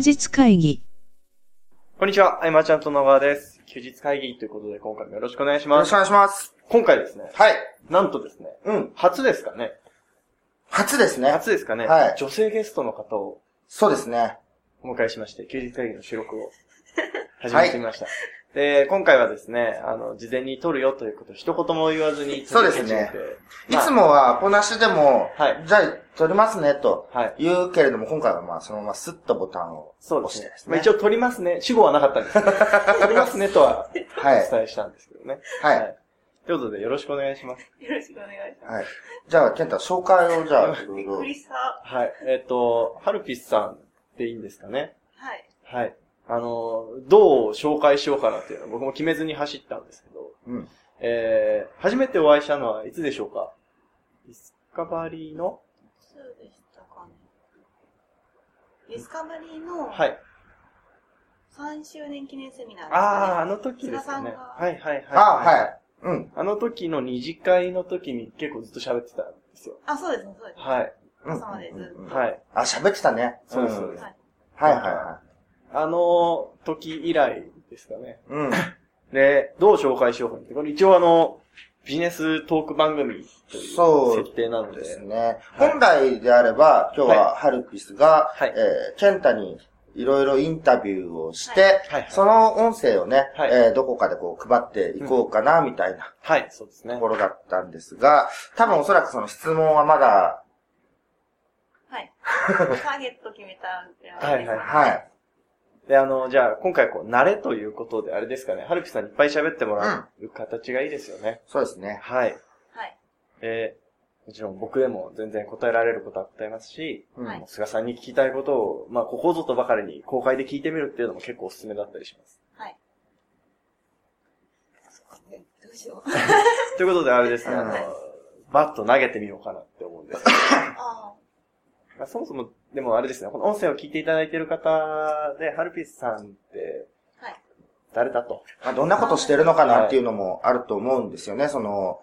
日会議。こんにちは、あいまちゃんと野川です。休日会議ということで今回もよろしくお願いします。よろしくお願いします。今回ですね、はい。なんとですね、うん。初ですかね初ですね。初ですかね、はい女性ゲストの方をそうですね。お迎えしまして、休日会議の収録を 始めてみました。で、今回はですね、あの、事前に撮るよということを一言も言わずにそうですねいつもはアポなしでも、はいじゃあ撮りますねとはい言うけれども、今回はまあそのままスッとボタンをそうですね押してです。まあ、ね。一応撮りますね。主語はなかったんですけど、撮りますねとはおはい。伝えしたんですけどね。はい。ということで、よろしくお願いします。よろしくお願いしまはい。じゃあ、ケンタ、紹介をじゃあ、す。どうぞびっく。りした。はい。えっ、と、ハルピスさんでいいんですかね。はい。はい。あの、どう紹介しようかなっていうのは僕も決めずに走ったんですけど、うん。えー、初めてお会いしたのはいつでしょうか？ディスカバリーの？そうでしたかね。ディスカバリーのはい。3周年記念セミナーですああ、あかね。の時ですよね。菅さんがはいはいはい。あはい。うん。あの時の二次会の時に結構ずっと喋ってたんですよ。あ、そうですね、そうです。はい。うん朝までずっと。はい。あ、喋ってたね。そうですそうですんはい。はいはいはあの時以来ですかね。い。うん。で、どう紹介しようかって。これ一応あの、ビジネストーク番組というそう設定なので。ですね。はい本来であれば、今日はハルピスが、はいえー、ケンタにいろいろインタビューをして、はいはいその音声をね、はいえーどこかでこう配っていこうかな、みたいなはい、そうですねとこ。ろだったんですが、多分おそらくその質問はまだ、はい。ターゲット決めたんではいはいはい。で、あの、じゃあ、今回こう、慣れということで、あれですかね、はるぴさんにいっぱい喋ってもらう形がいいですよね。そうですね。はい。はい。えー、もちろん僕でも全然答えられることは答えますし、うんはいもう菅さんに聞きたいことを、まあ、ここぞとばかりに公開で聞いてみるっていうのも結構おすすめだったりします。はい。えどうしよう。ということで、あれですね、あのうん、バッと投げてみようかなって思うんです。あまあ、そもそも、でもあれですね、この音声を聞いていただいている方で、ハルピスさんってあ。はい。誰だと。まあ、どんなことしてるのかなっていうのもあると思うんですよね。その、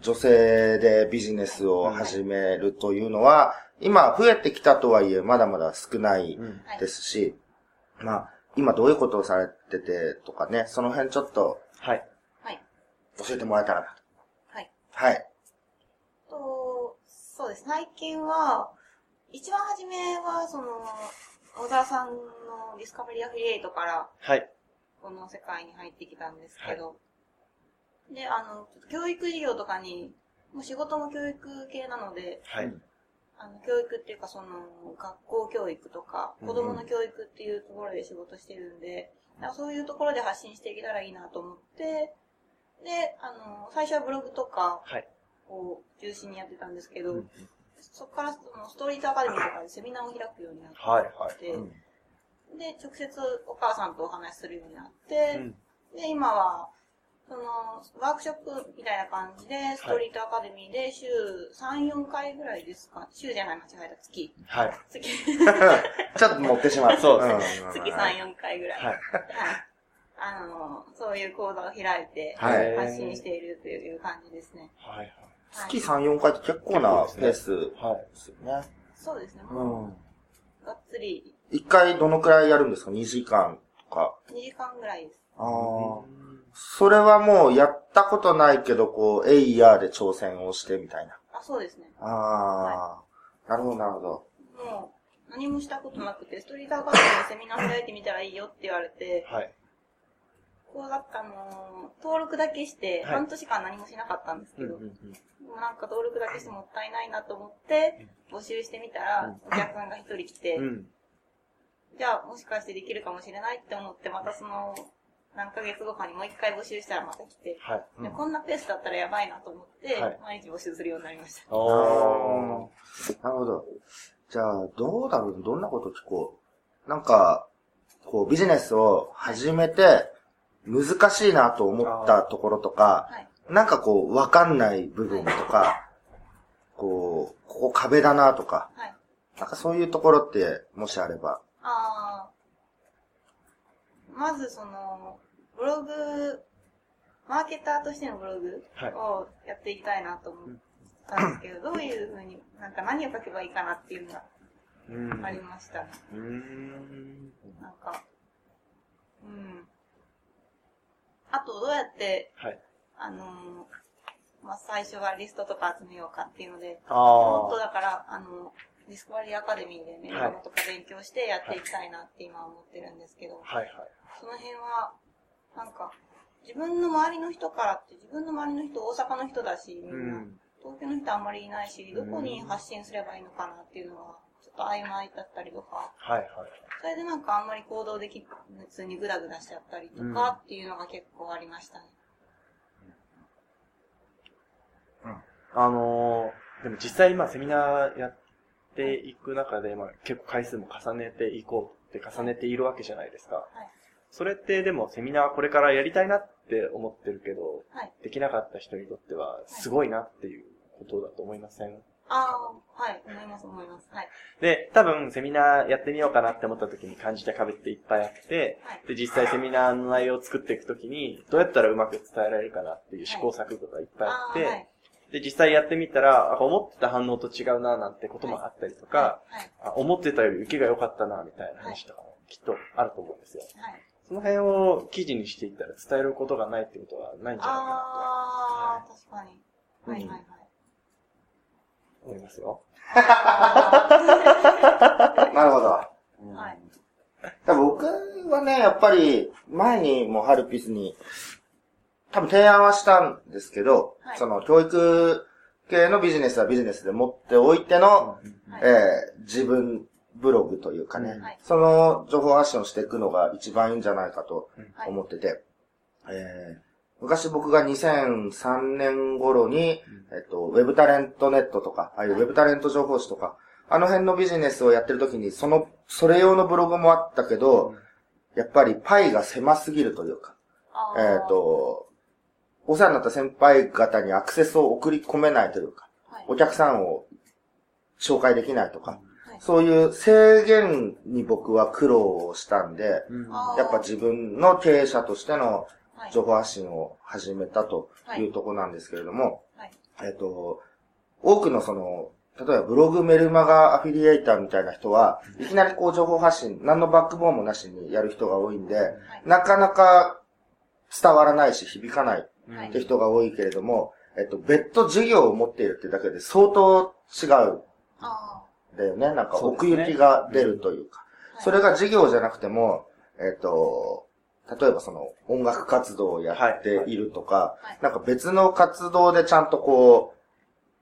女性でビジネスを始めるというのは、今増えてきたとはいえ、まだまだ少ない。ですし、まあ、今どういうことをされててとかね、その辺ちょっとはい。はい。教えてもらえたらなと。はい。はい。と、そうです。最近は、一番初めは、その、小沢さんのディスカバリーアフィリエイトから、はい。この世界に入ってきたんですけど、で、あの、ちょっと教育事業とかに、もう仕事も教育系なので、はい。あの、教育っていうかその、学校教育とか、うん子供の教育っていうところで仕事してるんで、なんかそういうところで発信していけたらいいなと思って、で、あの、最初はブログとかはい。を中心にやってたんですけど、うんそこからそのストリートアカデミーとかでセミナーを開くようになって、はい。はい。うんで、直接お母さんとお話しするようになって、うんで、今は、その、ワークショップみたいな感じで、ストリートアカデミーで週3、4回ぐらいですか週じゃない、間違えた、月。はい。月、ちょっと持ってしまう。そうですん月3、4回ぐらい。はい。はい。あの、そういう講座を開いて、はい発信しているという感じですね。はい。はい月3、4回って結構なペースはい。ですよね。そうですね。うもん。う、がっつり一回どのくらいやるんですか ?2 時間とか。2時間ぐらいです。ああ。それはもうやったことないけど、こう、エイヤーで挑戦をしてみたいな。あ、そうですね。ああ、なるほど、なるほど。もう、何もしたことなくて、ストリートアカデミーでセミナー開いてみたらいいよって言われて、はい。こうだったの、登録だけして、はい半年間何もしなかったんですけど、うんうんうんでもなんか登録だけしてもったいないなと思って、募集してみたら、お客さんが一人来て、うん。じゃあもしかしてできるかもしれないって思って、またその、何ヶ月後かにもう一回募集したらまた来て、はい。でこんなペースだったらやばいなと思って、はい毎日募集するようになりました。なるほど。じゃあ、どうだろうどんなこと聞こう。なんか、こう、ビジネスを始めて、難しいなと思ったところとか、はい。なんかこう、わかんない部分とか、こう、ここ壁だなとか、はい。なんかそういうところって、もしあれば。あーまずその、ブログ、マーケターとしてのブログはいをやっていきたいなと思ったんですけど、どういうふうに、なんか何を書けばいいかなっていうのがうんありましたね。うーん。なんか、うん。あと、どうやって、はい。あのーまあ、最初はリストとか集めようかっていうので、あもっとあ。だから、あの、ディスコバリーアカデミーでメルマガとか勉強してやっていきたいなって今思ってるんですけど、はいはい。その辺は、なんか、自分の周りの人からって、自分の周りの人大阪の人だし、みうんな、ん。東京の人あんまりいないし、どこに発信すればいいのかなっていうのが、ちょっと曖昧だったりとか、はいはい。それでなんかあんまり行動できずにグダグダしちゃったりとかっていうのが結構ありましたね。あのー、でも実際今セミナーやっていく中で、まあ結構回数も重ねていこうって重ねているわけじゃないですか。はい。それってでもセミナーこれからやりたいなって思ってるけど、はい。できなかった人にとってはすごいなっていうことだと思いません？ああ、はい。思います思います。はい。で、多分セミナーやってみようかなって思った時に感じた壁っていっぱいあって、はい。で、実際セミナーの内容を作っていくときに、どうやったらうまく伝えられるかなっていう試行錯誤がいっぱいあって、はい。で、実際やってみたら、あ思ってた反応と違うななんてこともあったりとか、はい。あ思ってたより受けが良かったなみたいな話とかもきっとあると思うんですよ。はい。その辺を記事にしていったら伝えることがないってことはないんじゃないかなああ、確かに。はいはいはい。と思いますよ。なるほど。はい。多分僕はね、やっぱり、前にもハルピスに、多分提案はしたんですけど、はい。その教育系のビジネスはビジネスで持っておいての、はい。えー自分ブログというかね、はい。その情報発信をしていくのが一番いいんじゃないかとはい。思ってて、えー昔僕が2003年頃に、えっと、ウェブタレントネットとか、ああいうウェブタレント情報誌とか、あの辺のビジネスをやってる時に、その、それ用のブログもあったけど、やっぱりパイが狭すぎるというか、えっ、、と、お世話になった先輩方にアクセスを送り込めないというか、はい。お客さんを紹介できないとか、はいそういう制限に僕は苦労をしたんで、うんやっぱ自分の経営者としてのはい。情報発信を始めたというところなんですけれども、はい。えっ、と、多くのその、例えばブログメルマガアフィリエイターみたいな人は、いきなりこう情報発信、何のバックボーンもなしにやる人が多いんで、なかなか伝わらないし響かないはいって人が多いけれども、えっと、別途事業を持っているってだけで相当違うだよね。なんか奥行きが出るというか。あ。それが事業じゃなくても、えっと、例えばその音楽活動をやっているとか、はいなんか別の活動でちゃんとこ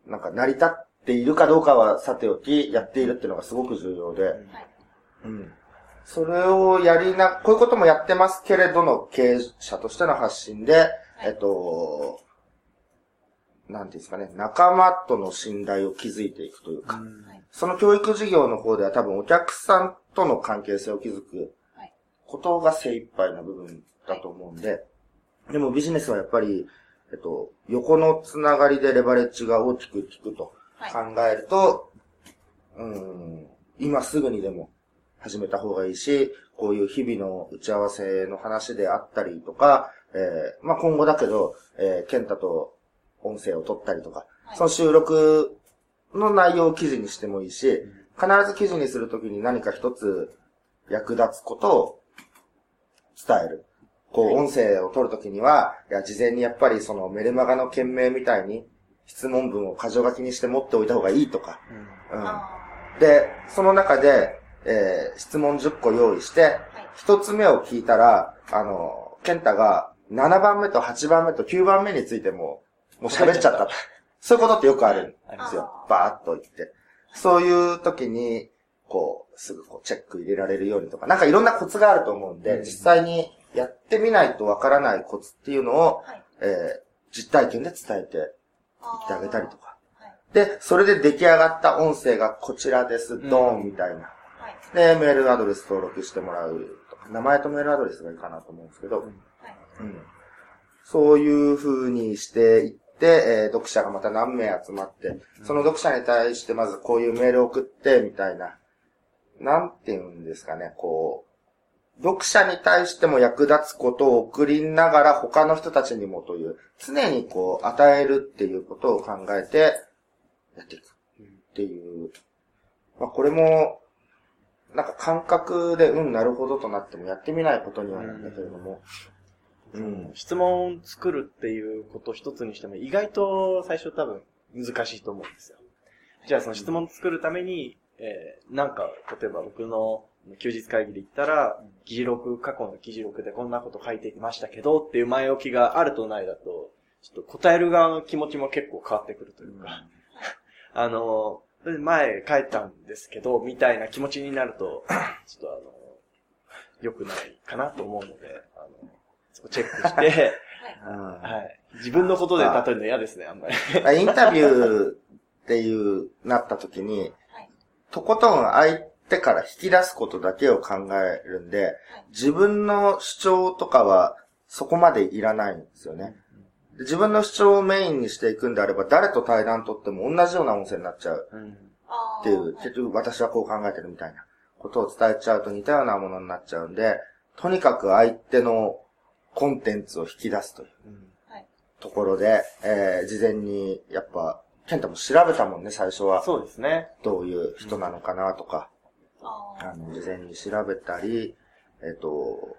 う、なんか成り立っているかどうかはさておき、やっているっていうのがすごく重要で、はい。うん。それをやりな、こういうこともやってますけれどの経営者としての発信で、えっと、なんていうんですかね、仲間との信頼を築いていくというか、はい。その教育事業の方では多分お客さんとの関係性を築くはい。ことが精一杯な部分だと思うんで、でもビジネスはやっぱり、えっと、横のつながりでレバレッジが大きく効くとはい。考えると、うん、今すぐにでも始めた方がいいし、こういう日々の打ち合わせの話であったりとか、えーまあ今後だけど、えー、ケンタと音声を取ったりとか、はいその収録の内容を記事にしてもいいし、必ず記事にするときに何か一つ役立つことを伝える。こう、音声を取るときには、いや、事前にやっぱりそのメルマガの件名みたいに質問文を箇条書きにして持っておいた方がいいとか。うん。あで、その中で、えー質問10個用意して、一つ目を聞いたら、あの、ケンタが7番目と8番目と9番目についても、もう喋っちゃった。そういうことってよくあるんですよバーっと言って。そういう時に、こう、すぐこうチェック入れられるようにとか、なんかいろんなコツがあると思うんで、うん実際にやってみないとわからないコツっていうのを。えー実体験で伝えていっあてあげたりとか。はい。で、それで出来上がった音声がこちらです、ドーンみたいな。はい。で、メールアドレス登録してもらうとか、名前とメールアドレスがいいかなと思うんですけど、はい。うんそういう風にしていって、えー読者がまた何名集まって、その読者に対してまずこういうメールを送って、みたいな。なんて言うんですかね、こう、読者に対しても役立つことを送りながら他の人たちにもという、常にこう、与えるっていうことを考えて、やっていくっていう。まあこれも、なんか感覚で、うん、なるほどとなってもやってみないことにはなんだけれども。うん。質問作るっていうこと一つにしても意外と最初多分難しいと思うんですよ。じゃあその質問作るために、えー、なんか、例えば僕の休日会議で言ったら、議事録、過去の議事録でこんなこと書いていましたけどっていう前置きがあるとないだと、ちょっと答える側の気持ちも結構変わってくるというか、あの、前書いたんですけど、みたいな気持ちになると、ちょっとあの、良くないかなと思うので、あの、チェックして、うん。はい。自分のことで例えるの嫌ですね、あんまり。インタビューっていう、なった時に、はい。とことん相手から引き出すことだけを考えるんで、自分の主張とかはそこまでいらないんですよね。で自分の主張をメインにしていくんであれば、誰と対談取っても同じような音声になっちゃう。っていう、ー結局私はこう考えてるみたいなことを伝えちゃうと似たようなものになっちゃうんで、とにかく相手のコンテンツを引き出すといううんはい。ところで、えー、事前に、やっぱ、ケンタも調べたもんね、最初は。そうですね。どういう人なのかなとか、あーあの、事前に調べたり、えっ、と、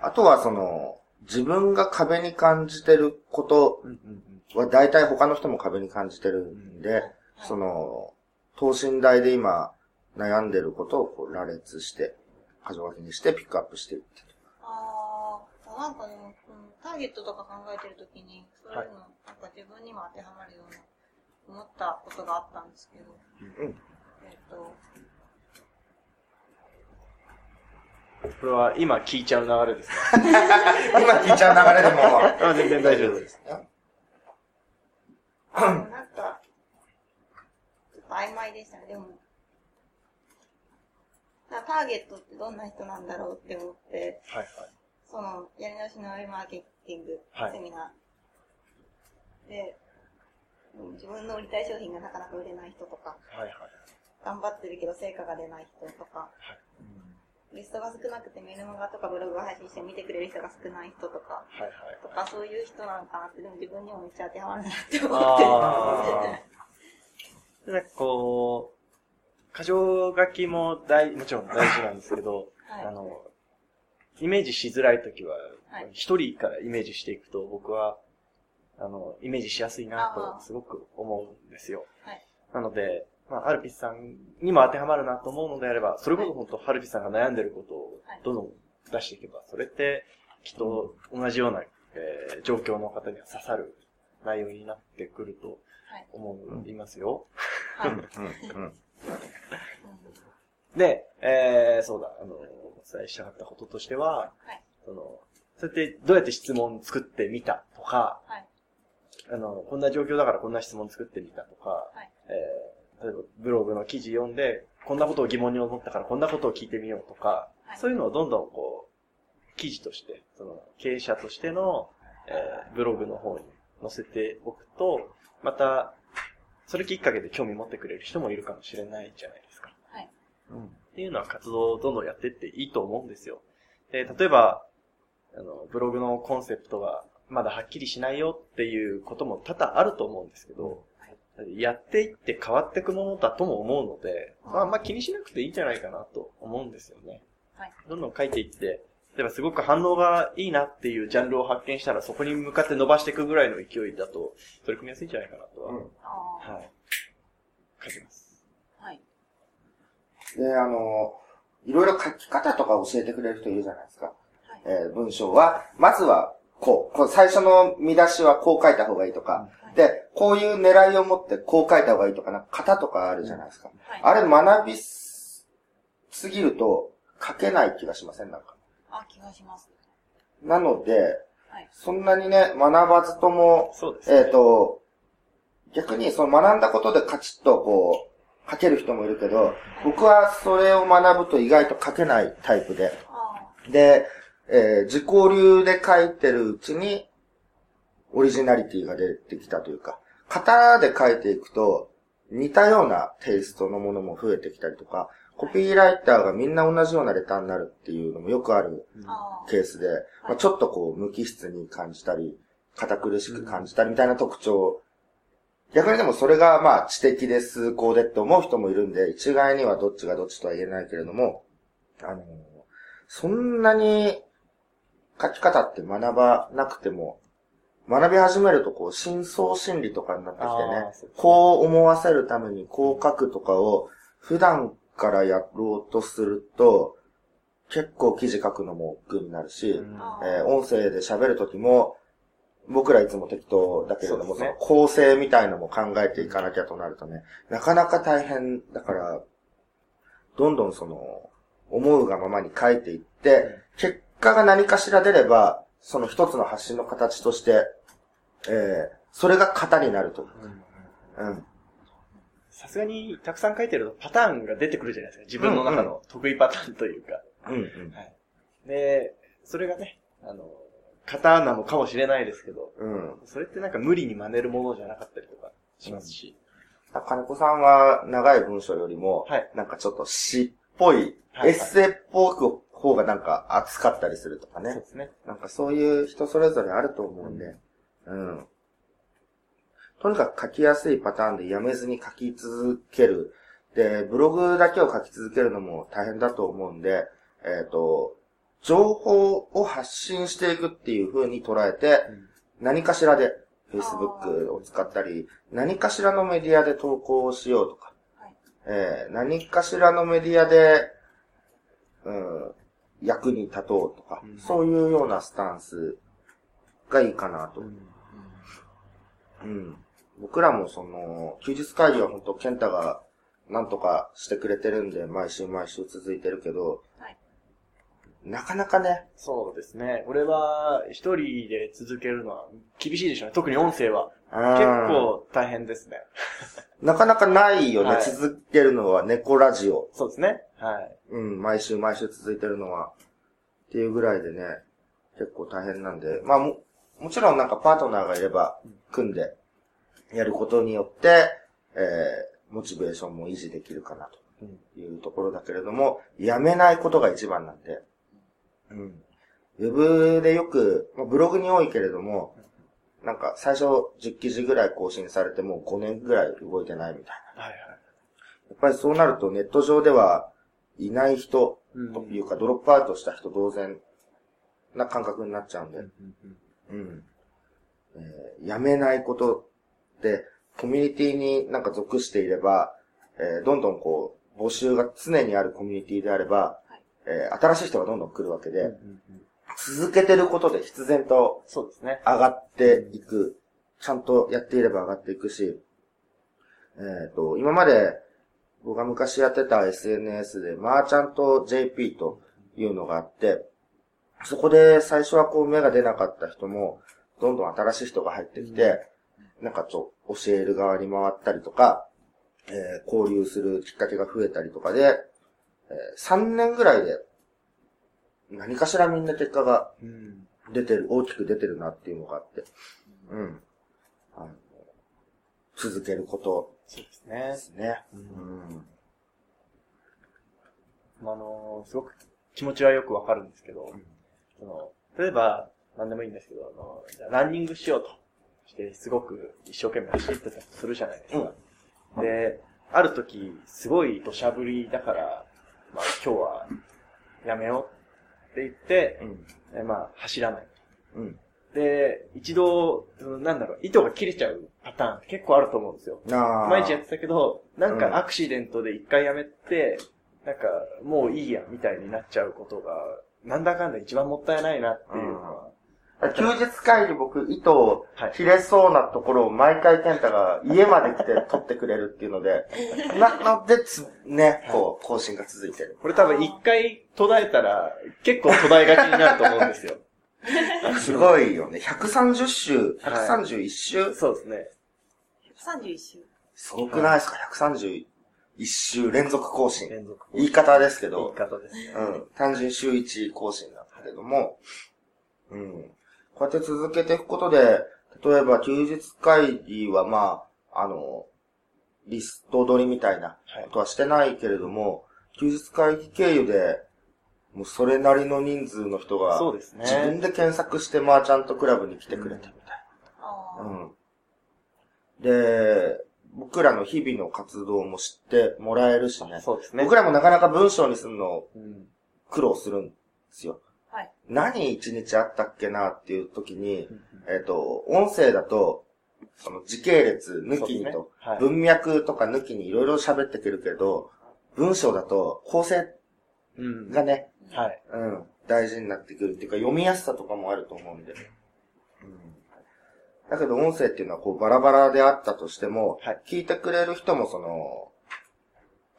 あとはその、自分が壁に感じてることうんうんは大体他の人も壁に感じてるんで、その、等身大で今悩んでることをこう羅列して、箇条書きにしてピックアップしていって。なんかでターゲットとか考えてるときに、そういうの、なんか自分にも当てはまるような、思ったことがあったんですけど、うん。えっ、と、これは今聞いちゃう流れですね。今聞いちゃう流れでも、あ全然大丈夫です。なんか、ちょっと曖昧でしたね、でも。ターゲットってどんな人なんだろうって思って、はいはい。その、やり直しのウェブマーケティングはいセミナーで、うん自分の売りたい商品がなかなか売れない人とか、はいはい。頑張ってるけど成果が出ない人とか、リストが少なくてメルマガとかブログを配信して見てくれる人が少ない人とか、はいはい。とかそういう人なのかなって、でも自分にもめっちゃ当てはまるなって思って。なんかこう、箇条書きも大、もちろん大事なんですけど、はいあの、イメージしづらいときははい、一人からイメージしていくと、僕は、あの、イメージしやすいなと、すごく思うんですよ。はいなので、まあ、アルピスさんにも当てはまるなと思うのであれば、それこそ本当、ハルピスさんが悩んでることをはいどんどん出していけば、それって、きっと同じような、えー状況の方には刺さる内容になってくるとはい思いますよ。はい。うん、うん。で、えー、そうだ、あの、お伝えしたかったこととしては、はい。その、そうやってどうやって質問作ってみたとか、はい。あの、こんな状況だからこんな質問作ってみたとか、はいえー、例えばブログの記事読んで、こんなことを疑問に思ったからこんなことを聞いてみようとか、はいそういうのをどんどんこう、記事として、その、経営者としての、えー、ブログの方に載せておくと、また、それきっかけで興味持ってくれる人もいるかもしれないじゃないですか。はい。うん。っていうのは活動をどんどんやってっていいと思うんですよ。で、例えば、あの、ブログのコンセプトがまだはっきりしないよっていうことも多々あると思うんですけど、やっていって変わっていくものだとも思うので、まあ、あんま気にしなくていいんじゃないかなと思うんですよね。はい。どんどん書いていって、例えばすごく反応がいいなっていうジャンルを発見したらそこに向かって伸ばしていくぐらいの勢いだと取り組みやすいんじゃないかなとは、うんああ。はい。書きます。はい。で、あの、いろいろ書き方とか教えてくれる人いるじゃないですか。はい。えー文章は、まずは、こう、こう最初の見出しはこう書いた方がいいとか、で、こういう狙いを持ってこう書いた方がいいとか、なんか型とかあるじゃないですか。はい。あれ学びすすぎると書けない気がしません？なんか。あ、気がします。なので、はい。そんなにね、学ばずとも、ね。えっ、と、逆にその学んだことでカチッとこう、書ける人もいるけど、僕はそれを学ぶと意外と書けないタイプで、で、えー自己流で書いてるうちに、オリジナリティが出てきたというか、型で書いていくと、似たようなテイストのものも増えてきたりとか、コピーライターがみんな同じようなレターになるっていうのもよくある。ケースで、まあ、ちょっとこう無機質に感じたり、堅苦しく感じたりみたいな特徴逆にでもそれがまあ知的で崇高でって思う人もいるんで、一概にはどっちがどっちとは言えないけれども、あの、そんなに書き方って学ばなくても、学び始めるとこう、深層心理とかになってきてねこう思わせるためにこう書くとかを普段からやろうとすると、結構記事書くのも億劫になるし、えー音声で喋るときも、僕らいつも適当だけれども、そ,、ねの構成みたいのも考えていかなきゃとなるとね、なかなか大変だから、どんどんその、思うがままに書いていって、結果が何かしら出れば、その一つの発信の形として、えー、それが型になると。うん。さすがにたくさん書いてるとパターンが出てくるじゃないですか。自分の中の得意パターンというか。うんうん。で、それがね、あの、型なのかもしれないですけど、うん。それってなんか無理に真似るものじゃなかったりとかしますし。金子さんは長い文章よりも、はいなんかちょっと詩っぽい、はいエッセイっぽく方がなんか熱かったりするとかね。そうですね。なんかそういう人それぞれあると思うんで、うん。とにかく書きやすいパターンでやめずに書き続ける。で、ブログだけを書き続けるのも大変だと思うんで、えっ、と、情報を発信していくっていう風に捉えて、何かしらで Facebook を使ったり、何かしらのメディアで投稿をしようとか、はい。えー何かしらのメディアで、うん、役に立とうとか、うん。そういうようなスタンスがいいかなと。うん。僕らもその、休日会議は本当健太がなんとかしてくれてるんで、毎週毎週続いてるけど、はいなかなかね、そうですね。これは一人で続けるのは厳しいでしょうね。特に音声は。うん結構大変ですね。なかなかないよね、はい続けるのは猫ラジオ。そうですね。はい。うん、毎週毎週続いてるのは。っていうぐらいでね、結構大変なんで。まあも、もちろんなんかパートナーがいれば、組んでやることによって、えー、モチベーションも維持できるかなというところだけれども、やめないことが一番なんで。うん。ウェブでよく、まあ、ブログに多いけれども、なんか最初10記事ぐらい更新されてもう5年ぐらい動いてないみたいな。はいはい。やっぱりそうなるとネット上ではいない人うんというか、ドロップアウトした人同然な感覚になっちゃうんで、うん。えーやめないことで、コミュニティになんか属していれば、えーどんどんこう、募集が常にあるコミュニティであれば、えー新しい人がどんどん来るわけで、続けてることで必然とそうですね。上がっていく。ちゃんとやっていれば上がっていくし、えっ、と、今まで僕が昔やってた SNS で、マーチャント JP というのがあって、そこで最初はこう目が出なかった人も、どんどん新しい人が入ってきて、なんかちょ、教える側に回ったりとか、えー交流するきっかけが増えたりとかで、えー3年ぐらいで、何かしらみんな結果がうん。出てる、大きく出てるなっていうのがあって。うん。あの続けることそうですねで。すね。ううんん。あの、すごく気持ちはよくわかるんですけど、その例えば、何でもいいんですけど、あの、じゃあランニングしようとして、すごく一生懸命走ってたとするじゃないですか。で、ある時、すごい土砂降りだから、まあ今日はやめようって言って、うん。えまあ走らない。うん。で、一度、なんだろう、糸が切れちゃうパターンって結構あると思うんですよ。毎日やってたけど、なんうんかアクシデントで一回やめて、なんかもういいや、みたいになっちゃうことが、なんだかんだ一番もったいないなっていうのは。休日会議僕、糸をはい切れそうなところを毎回健太が家まで来て取ってくれるっていうので、なのでつ、ね、こう、更新が続いてる。これ多分一回途絶えたら、結構途絶えがちになると思うんですよ。すごいよね。130週、はい131週、そうですね。31週。すごくないですか ?131 週連続更新。連続。言い方ですけ言いど、方ですね。うん。単純週1更新なんだけども、うん。こうやって続けていくことで、例えば休日会議はまあ、あの、リスト取りみたいなはいことはしてないけれども、休日会議経由で、もうそれなりの人数の人が、そうですね。自分で検索してマーチャントクラブに来てくれたみたいあな。うん。で、僕らの日々の活動も知ってもらえるしね。そうですね。僕らもなかなか文章にするのうん。苦労するんですよ。はい。何一日あったっけなっていう時に、えっ、と、音声だと、その時系列抜きにと、ねはい文脈とか抜きにいろいろ喋ってくるけど、文章だと構成うん。がね、はい。うん、大事になってくるっていうか、読みやすさとかもあると思うんで。うん、だけど音声っていうのはこうバラバラであったとしても、はい聞いてくれる人もその、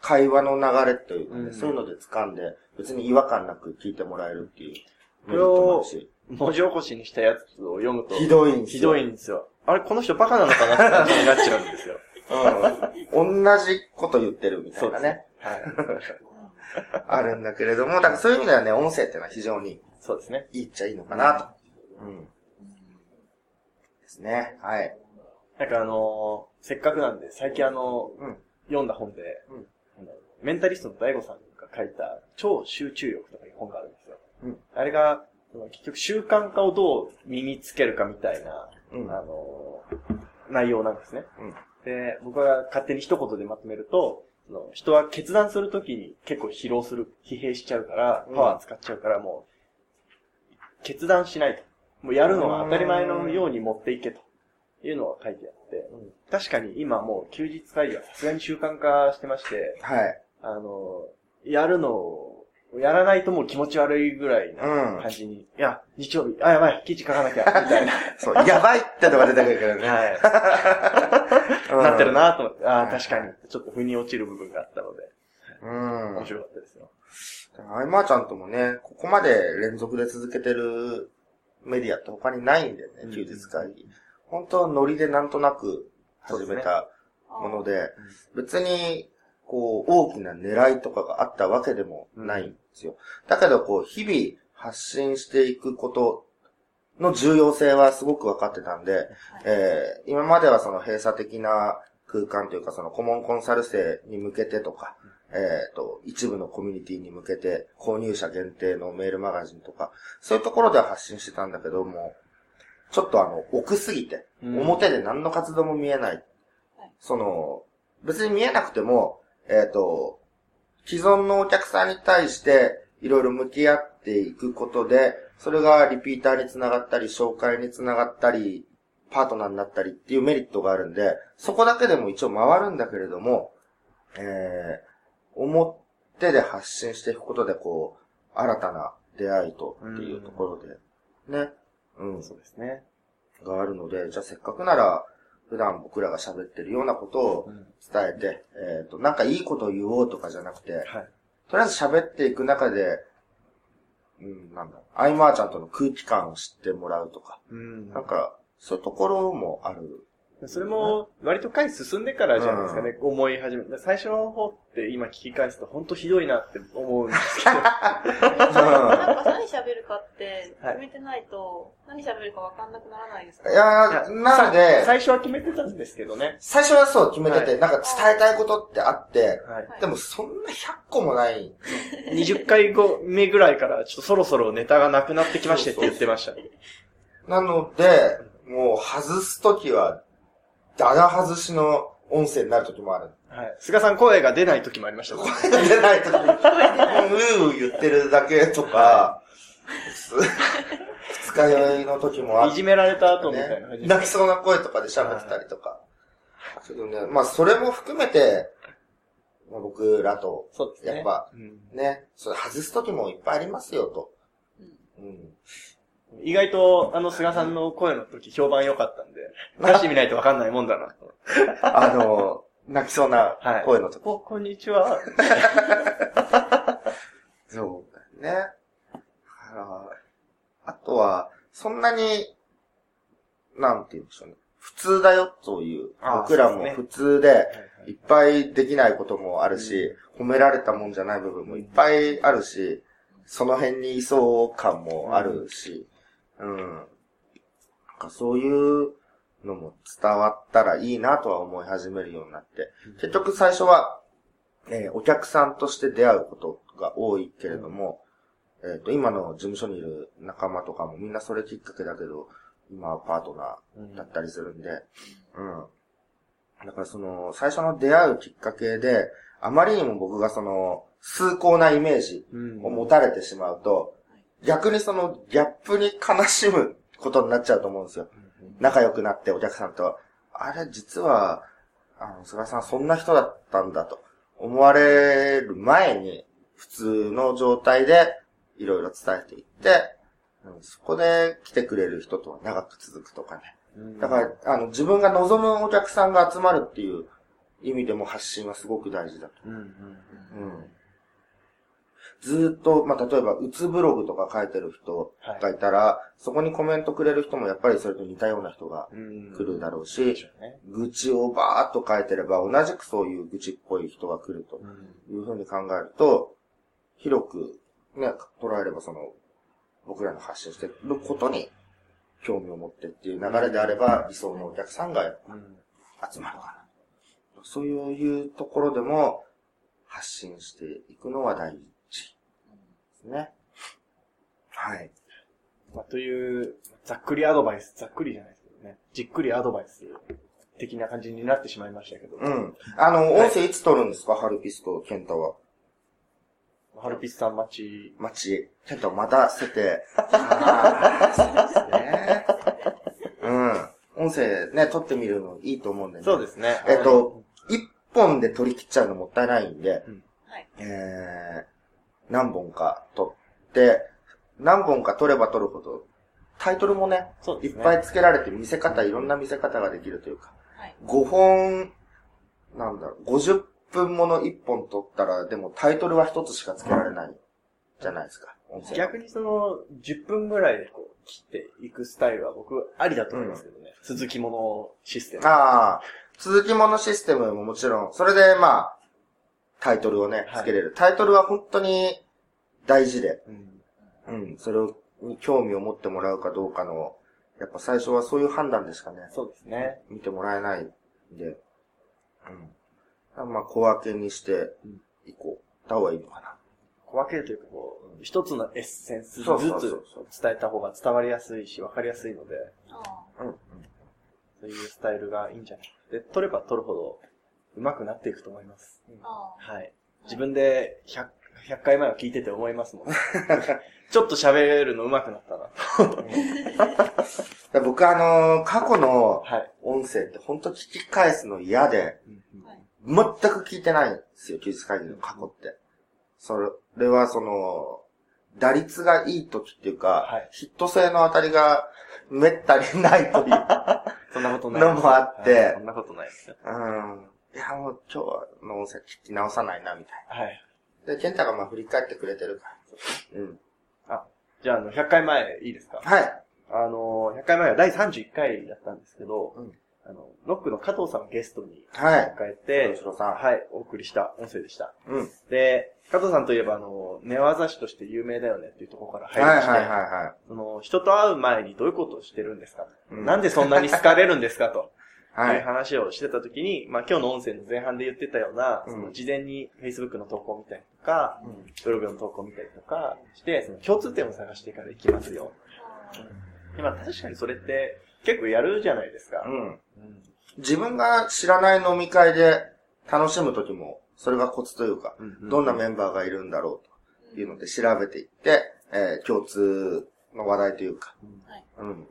会話の流れというかね、うんそういうので掴んで、別に違和感なく聞いてもらえるっていうこれを。文字起こしにしたやつを読むと、ひどいんですよ。ひどいんですよ。あれ、この人バカなのかなって感じになっちゃうんですよ。うん。同じこと言ってるみたいうなね。はい。あるんだけれども、だからそういう意味ではね、音声っていうのは非常にそうですね。いいっちゃいいのかなと。うん。ですね。はい。なんかあのーせっかくなんで、最近あのうん。読んだ本で、うんメンタリストの大悟さんが書いた超集中力とかいう本があるんですよ。うんあれが、結局習慣化をどう身につけるかみたいな、うん。あのー内容なんですね。うんで、僕が勝手に一言でまとめると、その人は決断するときに結構疲労する、疲弊しちゃうから、うんパワー使っちゃうから、もう、決断しないと。もうやるのは当たり前のように持っていけというのが書いてあって、確かに今もう休日会議はさすがに習慣化してまして、はい。あの、やるのを、やらないともう気持ち悪いぐらいなうん感じに、いや、日曜日、あ、やばい、記事書かなきゃ、みたいな。そう、やばいってのが出てくるからね。はい。うんなってる。なと思って、ああ、確かに、ちょっと腑に落ちる部分があったので、うん。面白かったですよ。アイマーちゃんともね、ここまで連続で続けてるメディアって他にないんでねうん、休日会議。本当ノリでなんとなく始めたもので、別に、こう、大きな狙いとかがあったわけでもないんですよ。だけど、こう、日々発信していくことの重要性はすごく分かってたんで、えー今まではその閉鎖的な空間というか、その顧問コンサル生に向けてとか、えっ、と、一部のコミュニティに向けて、購入者限定のメールマガジンとか、そういうところでは発信してたんだけども、ちょっとあの、奥すぎて、うん。表で何の活動も見えない。その、別に見えなくても、えっ、と、既存のお客さんに対して、いろいろ向き合っていくことで、それがリピーターにつながったり、紹介につながったり、パートナーになったりっていうメリットがあるんで、そこだけでも一応回るんだけれども、えー、表で発信していくことで、こう、新たな出会いとっていうところで、ね、うん、そうですね。があるので、じゃあせっかくなら、普段僕らが喋ってるようなことをうん伝えて、えっ、と、なんかいいことを言おうとかじゃなくて、はい。とりあえず喋っていく中で、うん、なんだ、アイマーちゃんとの空気感を知ってもらうとか、うんなんか、そういうところもある。それも、割と回進んでからじゃないですかね、思い始めた。最初の方って今聞き返すと本当ひどいなって思うんですけど。なんか何喋るかってはい決めてないと、何喋るか分かんなくならないですか？いやー、なので、最初は決めてたんですけどね。最初はそう決めてて、はいなんか伝えたいことってあって、はい。でもそんな100個もない。20回後目ぐらいから、ちょっとそろそろネタがなくなってきましてって言ってました。なので、もう外すときは、だだ外しの音声になるときもある。はい。菅さん声が出ない時もありましたね。声が出ないときに、もううーうー言ってるだけとか、二日酔いの時もあって、いじめられた後みたいな感じね、泣きそうな声とかで喋ってたりとか。けどね、まあそれも含めて、まあ僕らと、そうですね。やっぱうんね、それ外す時もいっぱいありますよと。うんうん。意外と、あの、菅さんの声の時評判良かったんで、出してみないとわかんないもんだなと。あの、泣きそうなはい。声の時。こ、こんにちは。そうだよね。あとは、そんなに、なんて言うんでしょうね。普通だよという、僕らも普通で、いっぱいできないこともあるし、褒められたもんじゃない部分もいっぱいあるし、その辺にいそう感もあるし、うん。なんかそういうのも伝わったらいいなとは思い始めるようになって、結局最初は、えーお客さんとして出会うことが多いけれども、えっ、と、今の事務所にいる仲間とかもみんなそれきっかけだけど、今はパートナーだったりするんで、うん。だからその、最初の出会うきっかけで、あまりにも僕がその、崇高なイメージうんを持たれてしまうと、逆にそのギャップに悲しむことになっちゃうと思うんですよ。仲良くなってお客さんと、あれ実は、あの、菅さんそんな人だったんだと思われる前に、普通の状態でいろいろ伝えていって、うんそこで来てくれる人とは長く続くとかね。うんだから、あの、自分が望むお客さんが集まるっていう意味でも発信はすごく大事だと。うんうんうん。ずーっと、まあ、例えば、うつブログとか書いてる人がいたら、そこにコメントくれる人もやっぱりそれと似たような人がうん。来るだろうでし、うね。愚痴をバーっと書いてれば、同じくそういう愚痴っぽい人が来るとうん。いうふうに考えると、広くね、捉えればその、僕らの発信してることに興味を持ってっていう流れであれば、理想のお客さんがうん集まるかな。そういうところでも発信していくのは大事ですね。はい。まあ、という、ざっくりアドバイス、ざっくりじゃないですけどね。じっくりアドバイス的な感じになってしまいましたけど。うん。あの、音声いつ撮るんですか、ハルピスとケンタは。ハルピスさん待ち。待ち。ケンタを待たせて。そうですね。うん。音声ね、撮ってみるのいいと思うんでね。そうですね。えっと、一本で撮り切っちゃうのもったいないんで、はい。えー、何本か撮って、何本か撮れば撮るほど、タイトルもね、ね。いっぱい付けられて見せ方、いろんな見せ方ができるというか、はい。5本、なんだろう、50分もの1本撮ったら、でもタイトルは1つしか付けられないじゃないですか。逆にその、10分ぐらいでこう、切っていくスタイルは僕、ありだと思いますけどね。続きものシステム。ああ、続きものシステムももちろん、それでまあ、タイトルをね、はい付けれる。タイトルは本当に大事で、うん。うん、それをに興味を持ってもらうかどうかの、やっぱ最初はそういう判断でしかね、そうですね。見てもらえないんで、うん。まあ、小分けにしていこう。た方がいいのかな。小分けるというか、こう、一つのエッセンスずつ伝えた方が伝わりやすいし、わかりやすいので、あうん。うん。そういうスタイルがいいんじゃないで、取れば取るほど、上手くなっていくと思います。あ。あはい。自分で100、100回前を聞いてて思いますもん。ちょっと喋るの上手くなったな。僕あのー過去のはい。音声って本当聞き返すの嫌で、はい。全く聞いてないんですよ、休日会議の過去って。それはその、打率がいい時っていうか、はいヒット性の当たりがめったにないという。そんなことない。のもあってはいそんなことないですよ。うん。いや、もう今日の音声聞き直さないな、みたいはい。な。で、ケンタがまあ振り返ってくれてるから。うん。じゃあ、あの、100回前いいですか？はい。あの、100回前は第31回だったんですけど、うんあの、ノックの加藤さんをゲストにはい。迎えて、吉野さんはい、お送りした音声でした。うん。で、加藤さんといえば、あの、寝技師として有名だよねっていうところから入りまして、はいはいはいはその、人と会う前にどういうことをしてるんですか、うんなんでそんなに好かれるんですかと。い。はい話をしてた時に、まあ今日の音声の前半で言ってたような、うんその事前に Facebook の投稿を見たりとか、うんブログの投稿を見たりとかして、その共通点を探してから行きますよ。でまあ確かにそれって結構やるじゃないですか。うん。うん自分が知らない飲み会で楽しむときも、それがコツというか、うんどんなメンバーがいるんだろうというので調べていって、えー共通の話題というか、はい。うん。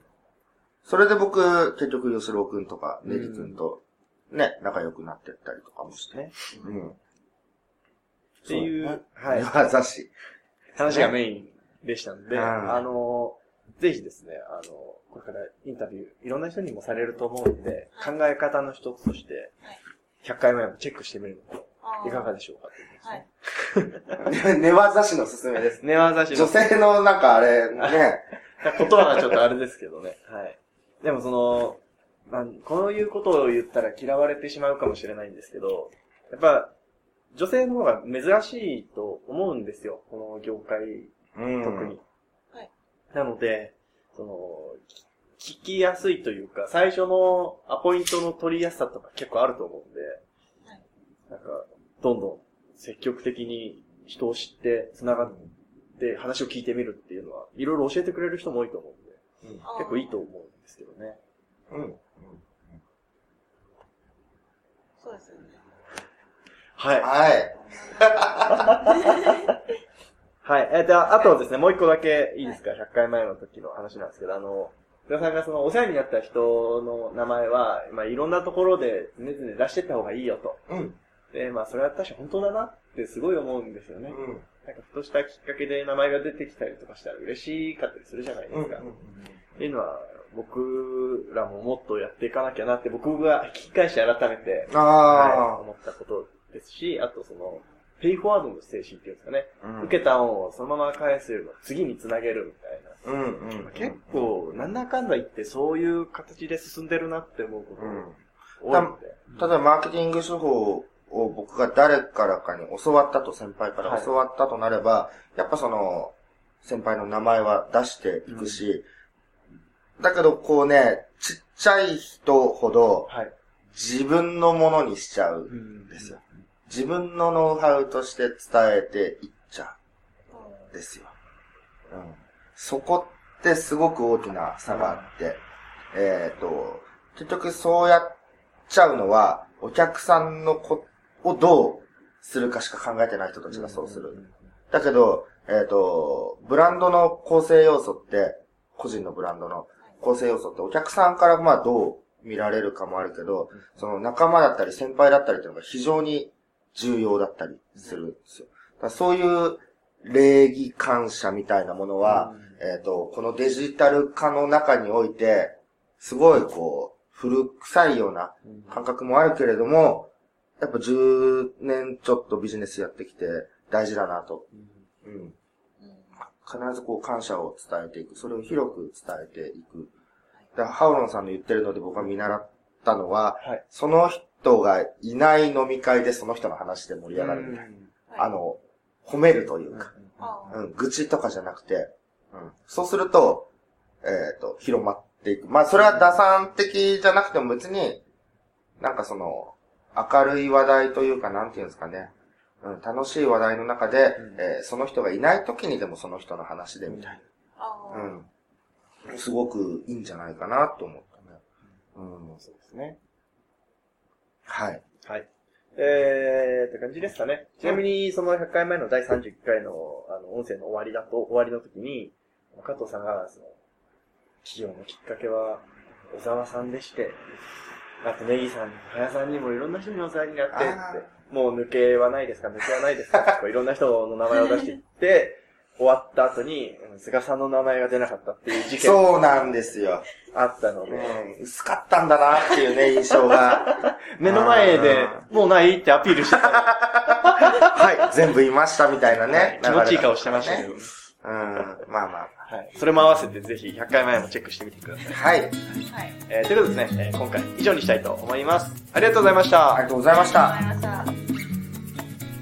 それで僕、結局、吉郎くんとか、ネギくんと、ね、仲良くなってったりとかもして。ね。うん。っていうはい 技師。話がメインでしたんで、うんあの、ぜひですね、あの、これからインタビュー、いろんな人にもされると思うんで、考え方の一つとして、100回前もチェックしてみるのいかがでしょうかというですねはい。寝技師のすすめです。寝技師の女性のなんかあれ、ね、言葉がちょっとあれですけどね。はい。でもその、なんこういうことを言ったら嫌われてしまうかもしれないんですけど、やっぱ、女性の方が珍しいと思うんですよ。この業界、うん特に。はいなので、その、き聞きやすいというか、最初のアポイントの取りやすさとか結構あると思うんで、はいなんか、どんどん積極的に人を知って、繋がって話を聞いてみるっていうのは、いろいろ教えてくれる人も多いと思うんで、ああ結構いいと思うんですけどね。うん。ますよね。はい。はい。はい。えー、で、あとですね、もう一個だけいいですか、100回前の時の話なんですけど、あの、福田さんがその、お世話になった人の名前は、まあ、いろんなところで常々出してった方がいいよと。うん。で、まあ、それは確か本当だなってすごい思うんですよね。うん。なんか、ふとしたきっかけで名前が出てきたりとかしたら嬉しかったりするじゃないですか。っていうのは、僕らももっとやっていかなきゃなって、僕が聞き返して改めて、はい、あ思ったことですし、あとその、ペイフォワードの精神っていうんですかね。あ。うん受けた恩をそのまま返すよりも次につなげるみたいな。うんうん。結構、なんだかんだ言ってそういう形で進んでるなって思うことうん。多いので。例えばマーケティング手法を僕が誰からかに教わったと、先輩からはい教わったとなれば、やっぱその、先輩の名前は出していくし、だけどこうね、ちっちゃい人ほどはい。自分のものにしちゃうんですよ。自分のノウハウとして伝えていっちゃうんですよ。うん。そこってすごく大きな差があって、えっ、と、結局そうやっちゃうのは、お客さんのこ、をどうするかしか考えてない人たちがそうする。だけど、えっ、と、ブランドの構成要素って、個人のブランドの構成要素ってお客さんからまあどう見られるかもあるけど、その仲間だったり先輩だったりっていうのが非常に重要だったりするんですよ。だそういう礼儀感謝みたいなものは、えっ、と、このデジタル化の中において、すごいこう、古臭いような感覚もあるけれども、やっぱ10年ちょっとビジネスやってきて大事だなと。うん。うん必ずこう感謝を伝えていく。それを広く伝えていく。だからハウロンさんの言ってるので僕が見習ったのは、はい。その人がいない飲み会でその人の話で盛り上がるみたいな。あの、褒めるというか、うん、愚痴とかじゃなくて、うん、そうすると、えっ、と、広まっていく。まあ、それは打算的じゃなくても別に、なんかその、明るい話題というか、なんていうんですかね。うん、楽しい話題の中で、うんえーその人がいない時にでもその人の話でみたいな。うん。すごくいいんじゃないかなと思ったね。うん。そうですね。はい。はい。えー、って感じですかね。ちなみに、その100回前の第31回の、あの、音声の終わりだと、終わりの時に、加藤さんが、その、起業のきっかけは、小沢さんでして、あと、ネギさん、早さんにもいろんな人にお世話になってってあ、もう抜けはないですか？抜けはないですか？とかいろんな人の名前を出していって、終わった後に、うん菅さんの名前が出なかったっていう事件そうなんですよ。あったので、うん。薄かったんだなっていうね、印象が。目の前であ、もうないってアピールしてた。はい、全部言いましたみたいなね。気持ちいい顔してましたけど。ね。うん、まあまはい。それも合わせてぜひ100回前もチェックしてみてください。あ。はい、はい。えー、ということでですね、えー今回以上にしたいと思います。ありがとうございました。ありがとうございましたわ。かりました。